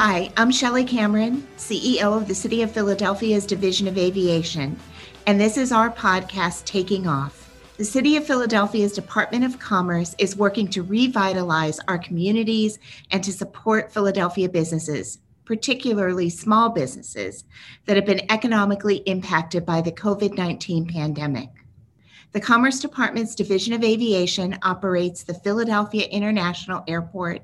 Hi, I'm Chellie Cameron, CEO of the City of Philadelphia's Division of Aviation, and this is our podcast, Taking Off. The City of Philadelphia's Department of Commerce is working to revitalize our communities and to support Philadelphia businesses, particularly small businesses that have been economically impacted by the COVID 19 pandemic. The Commerce Department's Division of Aviation operates the Philadelphia International Airport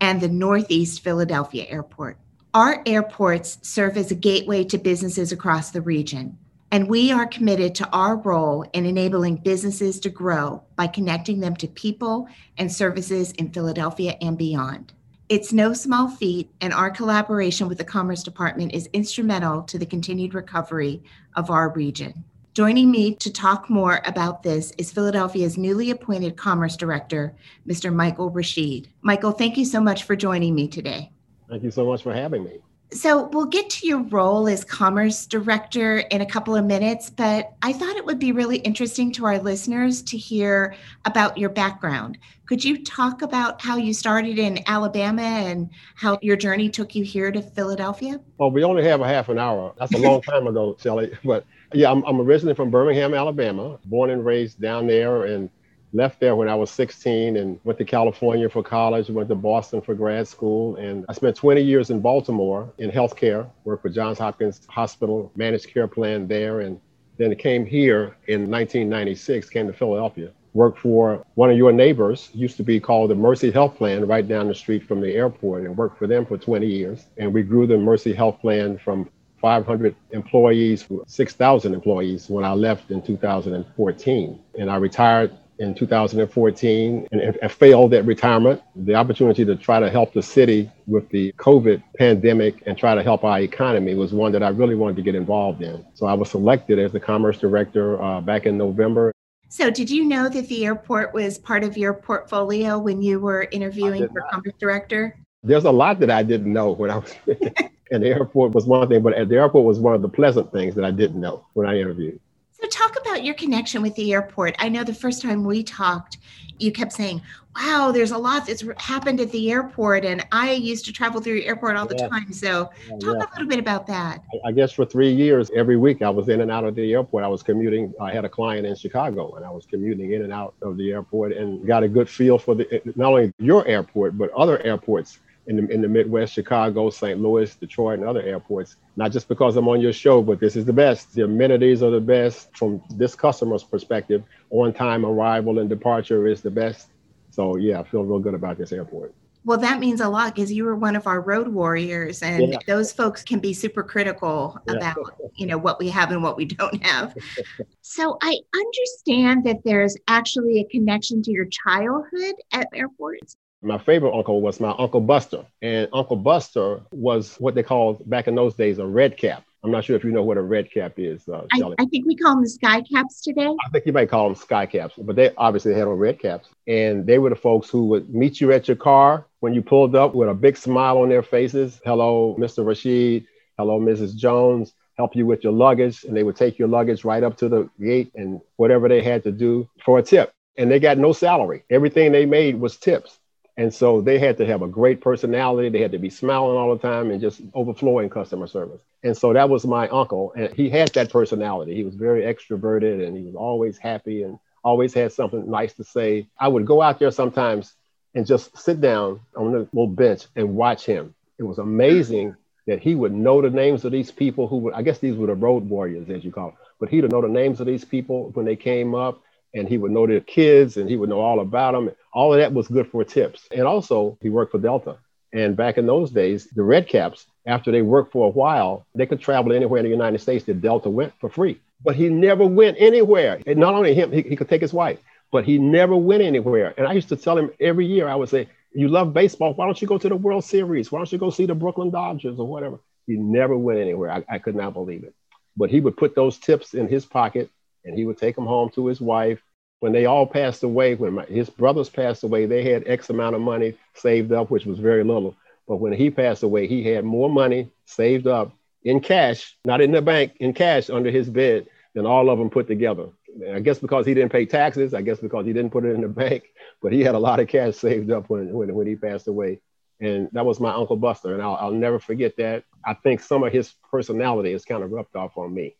and the Northeast Philadelphia Airport. Our airports serve as a gateway to businesses across the region, and we are committed to our role in enabling businesses to grow by connecting them to people and services in Philadelphia and beyond. It's no small feat, and our collaboration with the Commerce Department is instrumental to the continued recovery of our region. Joining me to talk more about this is Philadelphia's newly appointed Commerce Director, Mr. Michael Rashid. Michael, thank you so much for joining me today. Thank you so much for having me. So, we'll get to your role as Commerce Director in a couple of minutes, but I thought it would be really interesting to our listeners to hear about your background. Could you talk about how you started in Alabama and how your journey took you here to Philadelphia? Well, we only have a half an hour. That's a long time ago, Chellie. But yeah, I'm, I'm originally from Birmingham, Alabama, born and raised down there and left there when I was 16 and went to California for college, went to Boston for grad school. And I spent 20 years in Baltimore in healthcare, worked for Johns Hopkins Hospital, managed care plan there. And then came here in 1996, came to Philadelphia. Worked for one of your neighbors, used to be called the Mercy Health Plan, right down the street from the airport, and worked for them for 20 years. And we grew the Mercy Health Plan from 500 employees, 6,000 employees when I left in 2014. And I retired in 2014 and, and failed at retirement. The opportunity to try to help the city with the COVID pandemic and try to help our economy was one that I really wanted to get involved in. So I was selected as the commerce director uh, back in November. So, did you know that the airport was part of your portfolio when you were interviewing for commerce director? There's a lot that I didn't know when I was and the airport was one thing, but at the airport was one of the pleasant things that I didn't know when I interviewed. So, talk about your connection with the airport. I know the first time we talked, you kept saying, Wow, there's a lot that's happened at the airport. And I used to travel through the airport all the yeah. time. So, talk yeah. a little bit about that. I guess for three years, every week I was in and out of the airport. I was commuting. I had a client in Chicago and I was commuting in and out of the airport and got a good feel for the not only your airport, but other airports in the, in the Midwest, Chicago, St. Louis, Detroit, and other airports. Not just because I'm on your show, but this is the best. The amenities are the best from this customer's perspective. On time arrival and departure is the best. So, yeah, I feel real good about this airport. Well, that means a lot because you were one of our road warriors, and yeah. those folks can be super critical yeah. about you know what we have and what we don't have. so I understand that there's actually a connection to your childhood at airports. My favorite uncle was my Uncle Buster. And Uncle Buster was what they called back in those days a red cap. I'm not sure if you know what a red cap is. Uh, I, I, think we call them the sky caps today. I think you might call them sky caps, but they obviously had on red caps. And they were the folks who would meet you at your car when you pulled up with a big smile on their faces. Hello, Mr. Rashid. Hello, Mrs. Jones. Help you with your luggage. And they would take your luggage right up to the gate and whatever they had to do for a tip. And they got no salary. Everything they made was tips. And so they had to have a great personality. They had to be smiling all the time and just overflowing customer service. And so that was my uncle. And he had that personality. He was very extroverted and he was always happy and always had something nice to say. I would go out there sometimes and just sit down on the little bench and watch him. It was amazing that he would know the names of these people who would, I guess these were the road warriors, as you call them, but he would know the names of these people when they came up and he would know their kids and he would know all about them. All of that was good for tips. And also, he worked for Delta. And back in those days, the Red Caps, after they worked for a while, they could travel anywhere in the United States that Delta went for free. But he never went anywhere. And not only him, he, he could take his wife, but he never went anywhere. And I used to tell him every year, I would say, You love baseball. Why don't you go to the World Series? Why don't you go see the Brooklyn Dodgers or whatever? He never went anywhere. I, I could not believe it. But he would put those tips in his pocket and he would take them home to his wife. When they all passed away, when my, his brothers passed away, they had X amount of money saved up, which was very little. But when he passed away, he had more money saved up in cash, not in the bank, in cash under his bed than all of them put together. I guess because he didn't pay taxes, I guess because he didn't put it in the bank, but he had a lot of cash saved up when, when, when he passed away. And that was my Uncle Buster. And I'll, I'll never forget that. I think some of his personality is kind of rubbed off on me.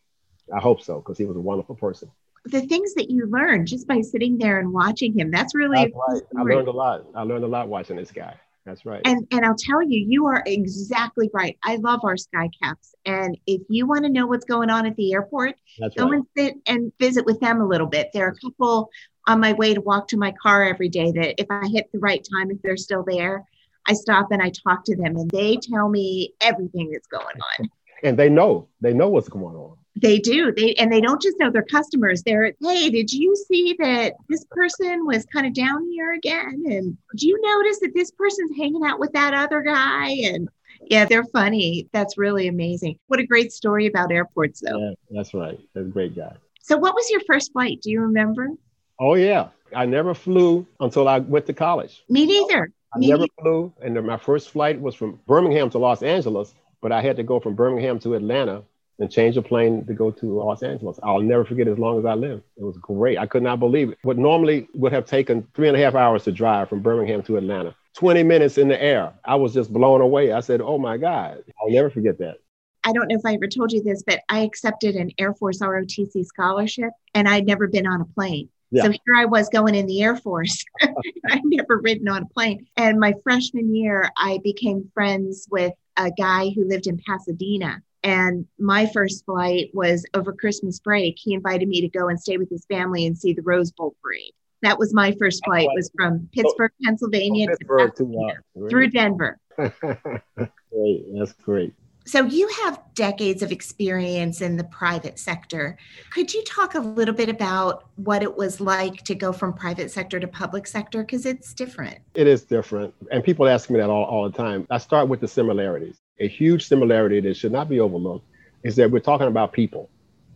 I hope so, because he was a wonderful person. The things that you learn just by sitting there and watching him, that's really that's right. I learned a lot. I learned a lot watching this guy. That's right. And and I'll tell you, you are exactly right. I love our sky caps. And if you want to know what's going on at the airport, That's go right. and sit and visit with them a little bit. There are a couple on my way to walk to my car every day that if I hit the right time, if they're still there, I stop and I talk to them and they tell me everything that's going on. And they know, they know what's going on. They do. They and they don't just know their customers. They're, hey, did you see that this person was kind of down here again? And do you notice that this person's hanging out with that other guy? And yeah, they're funny. That's really amazing. What a great story about airports, though. Yeah, that's right. That's a great guy. So, what was your first flight? Do you remember? Oh yeah, I never flew until I went to college. Me neither. I Me never neither. flew, and my first flight was from Birmingham to Los Angeles, but I had to go from Birmingham to Atlanta and change a plane to go to Los Angeles. I'll never forget as long as I live. It was great. I could not believe it. What normally would have taken three and a half hours to drive from Birmingham to Atlanta, 20 minutes in the air. I was just blown away. I said, oh my God, I'll never forget that. I don't know if I ever told you this, but I accepted an Air Force ROTC scholarship and I'd never been on a plane. Yeah. So here I was going in the Air Force. I'd never ridden on a plane. And my freshman year, I became friends with a guy who lived in Pasadena. And my first flight was over Christmas break. He invited me to go and stay with his family and see the Rose Bowl parade. That was my first flight. It Was from Pittsburgh, Pennsylvania, Pittsburgh to, uh, through Denver. great, that's great. So, you have decades of experience in the private sector. Could you talk a little bit about what it was like to go from private sector to public sector? Because it's different. It is different. And people ask me that all, all the time. I start with the similarities. A huge similarity that should not be overlooked is that we're talking about people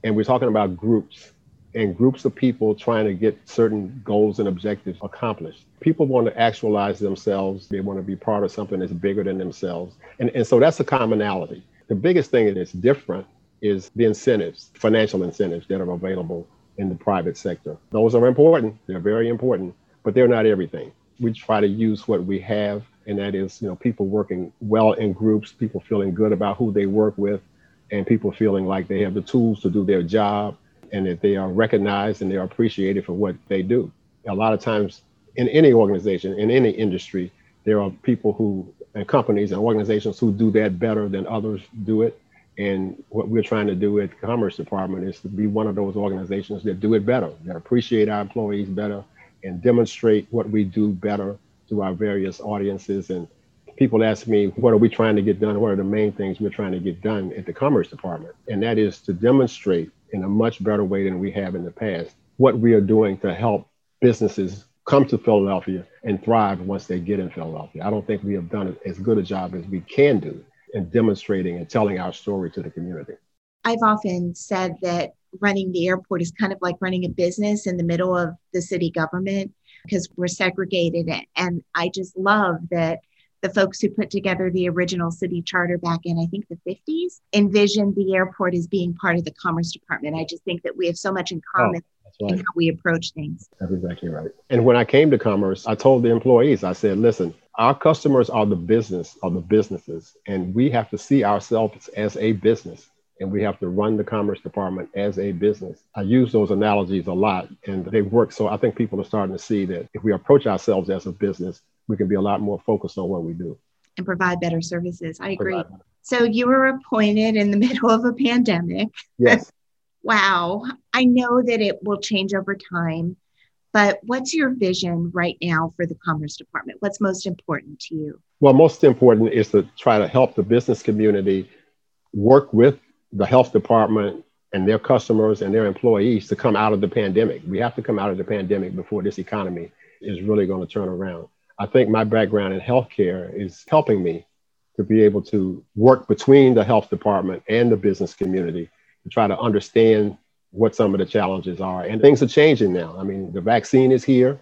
and we're talking about groups and groups of people trying to get certain goals and objectives accomplished. People want to actualize themselves. They want to be part of something that's bigger than themselves. And, and so that's a commonality. The biggest thing that's different is the incentives, financial incentives that are available in the private sector. Those are important. They're very important, but they're not everything. We try to use what we have, and that is, you know, people working well in groups, people feeling good about who they work with, and people feeling like they have the tools to do their job and that they are recognized and they are appreciated for what they do. A lot of times in any organization, in any industry, there are people who and companies and organizations who do that better than others do it. And what we're trying to do at the Commerce Department is to be one of those organizations that do it better, that appreciate our employees better and demonstrate what we do better to our various audiences. And people ask me, what are we trying to get done? What are the main things we're trying to get done at the Commerce Department? And that is to demonstrate in a much better way than we have in the past. What we are doing to help businesses come to Philadelphia and thrive once they get in Philadelphia. I don't think we have done as good a job as we can do in demonstrating and telling our story to the community. I've often said that running the airport is kind of like running a business in the middle of the city government because we're segregated. And I just love that the folks who put together the original city charter back in, I think, the 50s, envisioned the airport as being part of the Commerce Department. I just think that we have so much in oh, common. Oh, right. in how we approach things. That's exactly right. And when I came to Commerce, I told the employees, I said, listen, our customers are the business, are the businesses, and we have to see ourselves as a business and we have to run the commerce department as a business. I use those analogies a lot and they work. So I think people are starting to see that if we approach ourselves as a business, we can be a lot more focused on what we do and provide better services. I agree. So you were appointed in the middle of a pandemic. Yes. wow. I know that it will change over time, but what's your vision right now for the Commerce Department? What's most important to you? Well, most important is to try to help the business community work with the health department and their customers and their employees to come out of the pandemic. We have to come out of the pandemic before this economy is really going to turn around. I think my background in healthcare is helping me to be able to work between the health department and the business community to try to understand what some of the challenges are. And things are changing now. I mean, the vaccine is here,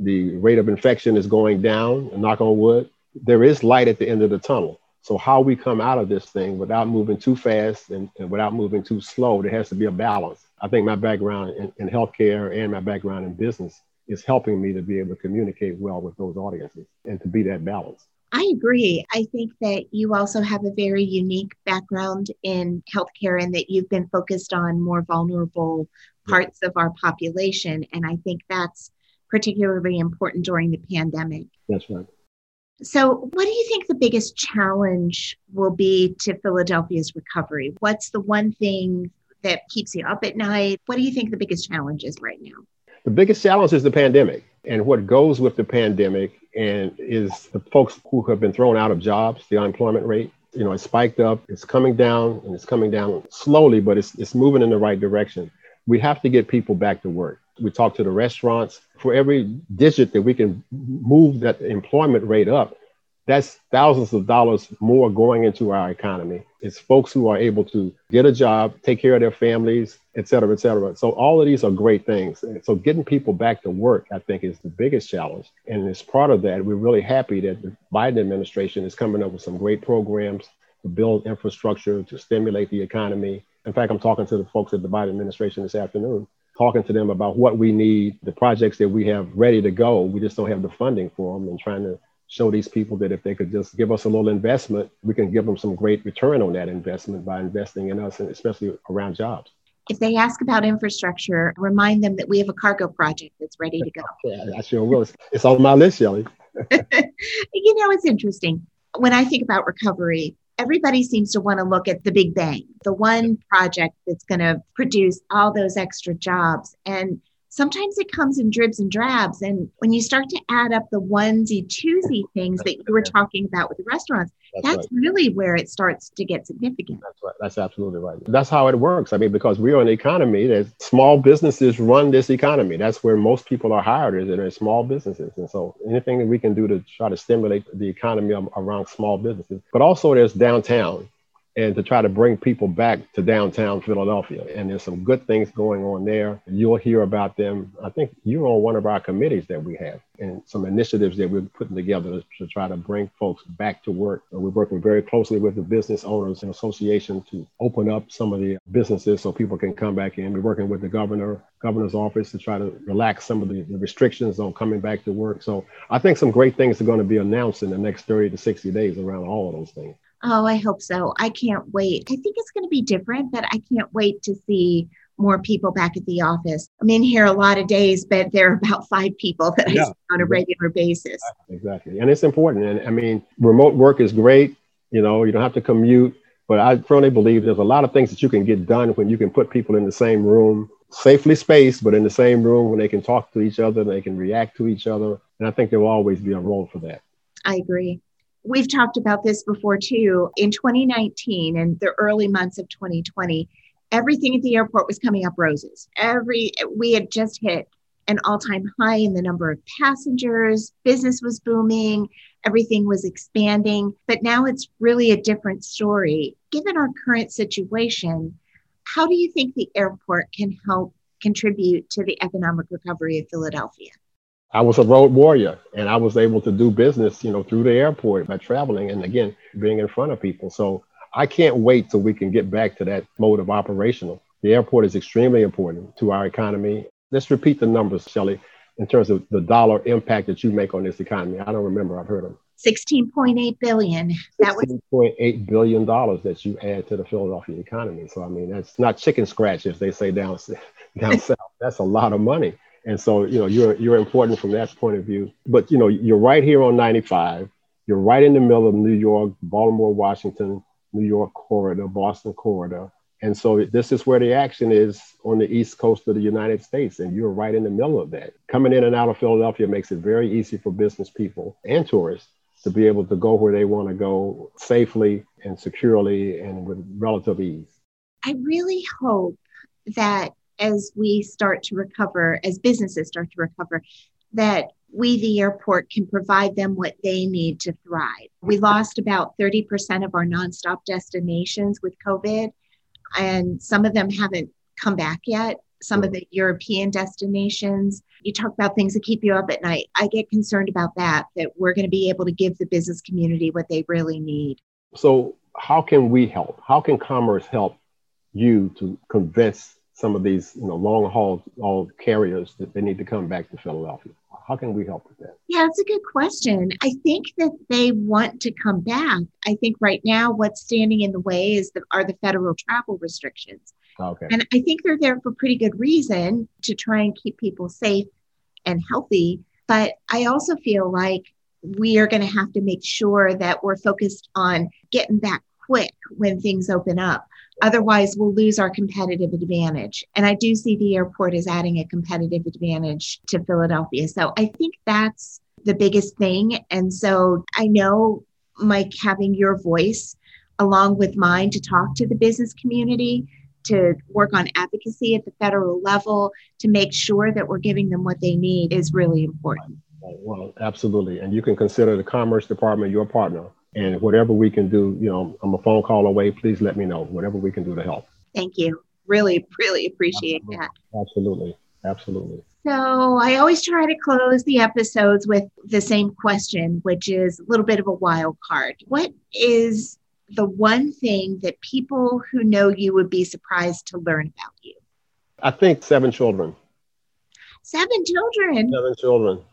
the rate of infection is going down, knock on wood. There is light at the end of the tunnel. So, how we come out of this thing without moving too fast and, and without moving too slow, there has to be a balance. I think my background in, in healthcare and my background in business is helping me to be able to communicate well with those audiences and to be that balance. I agree. I think that you also have a very unique background in healthcare and that you've been focused on more vulnerable parts of our population. And I think that's particularly important during the pandemic. That's right. So, what do you think the biggest challenge will be to Philadelphia's recovery? What's the one thing that keeps you up at night? What do you think the biggest challenge is right now? The biggest challenge is the pandemic and what goes with the pandemic and is the folks who have been thrown out of jobs, the unemployment rate. You know, it's spiked up, it's coming down, and it's coming down slowly, but it's, it's moving in the right direction. We have to get people back to work. We talk to the restaurants. For every digit that we can move that employment rate up, that's thousands of dollars more going into our economy. It's folks who are able to get a job, take care of their families, et cetera, et cetera. So all of these are great things. So getting people back to work, I think, is the biggest challenge. And as part of that, we're really happy that the Biden administration is coming up with some great programs to build infrastructure to stimulate the economy. In fact, I'm talking to the folks at the Biden administration this afternoon, talking to them about what we need, the projects that we have ready to go. We just don't have the funding for them and trying to show these people that if they could just give us a little investment, we can give them some great return on that investment by investing in us, and especially around jobs. If they ask about infrastructure, remind them that we have a cargo project that's ready to go. yeah, I sure will. It's, it's on my list, Chellie. you know, it's interesting. When I think about recovery, everybody seems to want to look at the big bang, the one project that's going to produce all those extra jobs. And sometimes it comes in dribs and drabs. And when you start to add up the onesie twosie things that you were talking about with the restaurants, that's, that's right. really where it starts to get significant. That's right. That's absolutely right. That's how it works. I mean, because we're an economy that small businesses run this economy. That's where most people are hired is in small businesses. And so anything that we can do to try to stimulate the economy around small businesses, but also there's downtown and to try to bring people back to downtown Philadelphia. And there's some good things going on there. You'll hear about them. I think you're on one of our committees that we have and some initiatives that we're putting together to try to bring folks back to work. We're working very closely with the business owners and association to open up some of the businesses so people can come back in. We're working with the governor, governor's office to try to relax some of the, the restrictions on coming back to work. So I think some great things are going to be announced in the next 30 to 60 days around all of those things. Oh, I hope so. I can't wait. I think it's going to be different, but I can't wait to see more people back at the office. I'm in here a lot of days, but there are about five people that yeah. I see on a regular basis. Exactly. And it's important. And I mean, remote work is great. You know, you don't have to commute, but I firmly believe there's a lot of things that you can get done when you can put people in the same room, safely spaced, but in the same room when they can talk to each other, they can react to each other. And I think there will always be a role for that. I agree we've talked about this before too. In 2019 and the early months of 2020, everything at the airport was coming up roses. Every we had just hit an all-time high in the number of passengers, business was booming, everything was expanding, but now it's really a different story. Given our current situation, how do you think the airport can help contribute to the economic recovery of Philadelphia? I was a road warrior and I was able to do business, you know, through the airport by traveling and again, being in front of people. So I can't wait till we can get back to that mode of operational. The airport is extremely important to our economy. Let's repeat the numbers, Chellie, in terms of the dollar impact that you make on this economy. I don't remember. I've heard them. 16.8 billion. That was 16.8 billion dollars that you add to the Philadelphia economy. So I mean, that's not chicken scratch, as they say down down south. That's a lot of money. And so, you know, you're you're important from that point of view. But you know, you're right here on 95. You're right in the middle of New York, Baltimore, Washington, New York corridor, Boston corridor. And so this is where the action is on the east coast of the United States. And you're right in the middle of that. Coming in and out of Philadelphia makes it very easy for business people and tourists to be able to go where they want to go safely and securely and with relative ease. I really hope that as we start to recover, as businesses start to recover, that we, the airport, can provide them what they need to thrive. We lost about 30% of our nonstop destinations with COVID, and some of them haven't come back yet. Some of the European destinations, you talk about things that keep you up at night. I get concerned about that, that we're going to be able to give the business community what they really need. So, how can we help? How can commerce help you to convince some of these you know long haul all carriers that they need to come back to Philadelphia? How can we help with that? Yeah, that's a good question. I think that they want to come back. I think right now what's standing in the way is the, are the federal travel restrictions. Okay. And I think they're there for pretty good reason to try and keep people safe and healthy. But I also feel like we are going to have to make sure that we're focused on getting back quick when things open up. Otherwise, we'll lose our competitive advantage. And I do see the airport as adding a competitive advantage to Philadelphia. So I think that's the biggest thing. And so I know, Mike, having your voice along with mine to talk to the business community, to work on advocacy at the federal level, to make sure that we're giving them what they need is really important. Well, absolutely. And you can consider the Commerce Department your partner. And whatever we can do, you know, I'm a phone call away. Please let me know whatever we can do to help. Thank you. Really, really appreciate Absolutely. that. Absolutely. Absolutely. So I always try to close the episodes with the same question, which is a little bit of a wild card. What is the one thing that people who know you would be surprised to learn about you? I think seven children. Seven children. Seven children.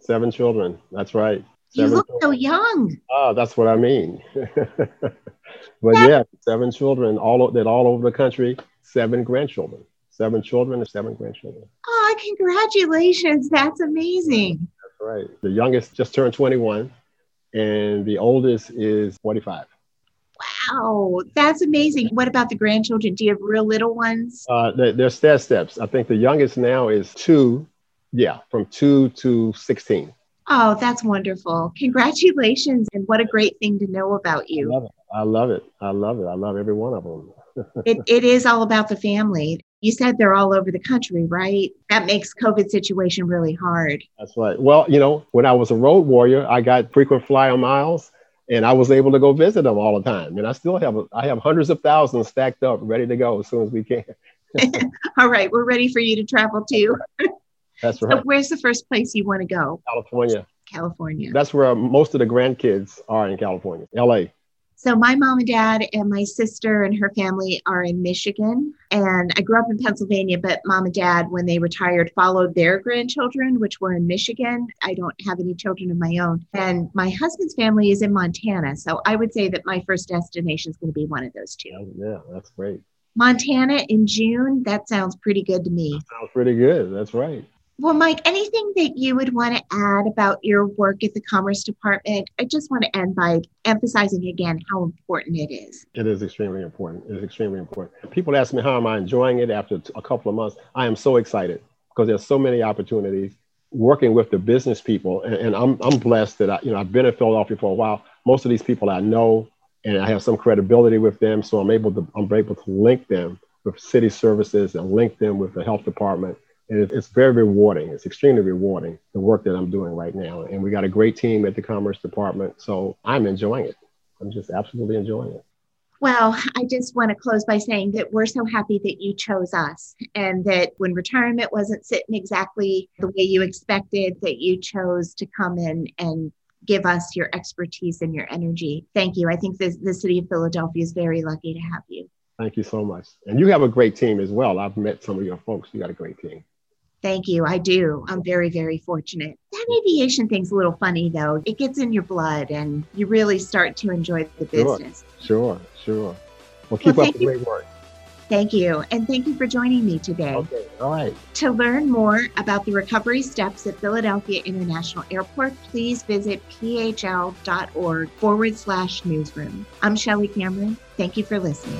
Seven children. That's right. You look so young. Oh, that's what I mean. but yeah, seven children, all that all over the country, seven grandchildren, seven children and seven grandchildren. Oh, congratulations. That's amazing. That's right. The youngest just turned 21, and the oldest is 45. Wow, that's amazing. What about the grandchildren? Do you have real little ones? Uh, they're, they're stair steps. I think the youngest now is two. Yeah, from two to 16. Oh, that's wonderful. Congratulations. And what a great thing to know about I you. love it. I love it. I love it. I love every one of them. It, it is all about the family. You said they're all over the country, right? That makes COVID situation really hard. That's right. Well, you know, when I was a road warrior, I got frequent flyer miles and I was able to go visit them all the time. And I still have, I have hundreds of thousands stacked up, ready to go as soon as we can. All right, we're ready for you to travel too. That's So where's the first place you want to go? California. California. That's where uh, most of the grandkids are in California, LA. So my mom and dad and my sister and her family are in Michigan. And I grew up in Pennsylvania, but mom and dad, when they retired, followed their grandchildren, which were in Michigan. I don't have any children of my own. And my husband's family is in Montana. So I would say that my first destination is going to be one of those two. Oh, yeah, that's great. Montana in June, that sounds pretty good to me. Sounds pretty good. That's right. Well, Mike, anything that you would want to add about your work at the Commerce Department? I just want to end by emphasizing again how important it is. It is extremely important. It is extremely important. People ask me how am I enjoying it after a couple of months. I am so excited because there's so many opportunities working with the business people, and, and I'm I'm blessed that I you know I've been in Philadelphia for a while. Most of these people I know, and I have some credibility with them, so I'm able to I'm able to link them with city services and link them with the health department. It- it's very rewarding. It's extremely rewarding the work that I'm doing right now. And we got a great team at the Commerce Department, so I'm enjoying it. I'm just absolutely enjoying it. Well, I just want to close by saying that we're so happy that you chose us and that when retirement wasn't sitting exactly the way you expected, that you chose to come in and give us your expertise and your energy. Thank you. I think this, the city of Philadelphia is very lucky to have you. Thank you so much. And you have a great team as well. I've met some of your folks. You got a great team. Thank you. I do. I'm very, very fortunate. That aviation thing's a little funny though. It gets in your blood and you really start to enjoy the business. Sure, sure. Well, keep Well, up the you. great work. Thank you. And thank you for joining me today. Okay, all right. To learn more about the recovery steps at Philadelphia International Airport, please visit phl.org forward slash newsroom. I'm Chellie Cameron. Thank you for listening.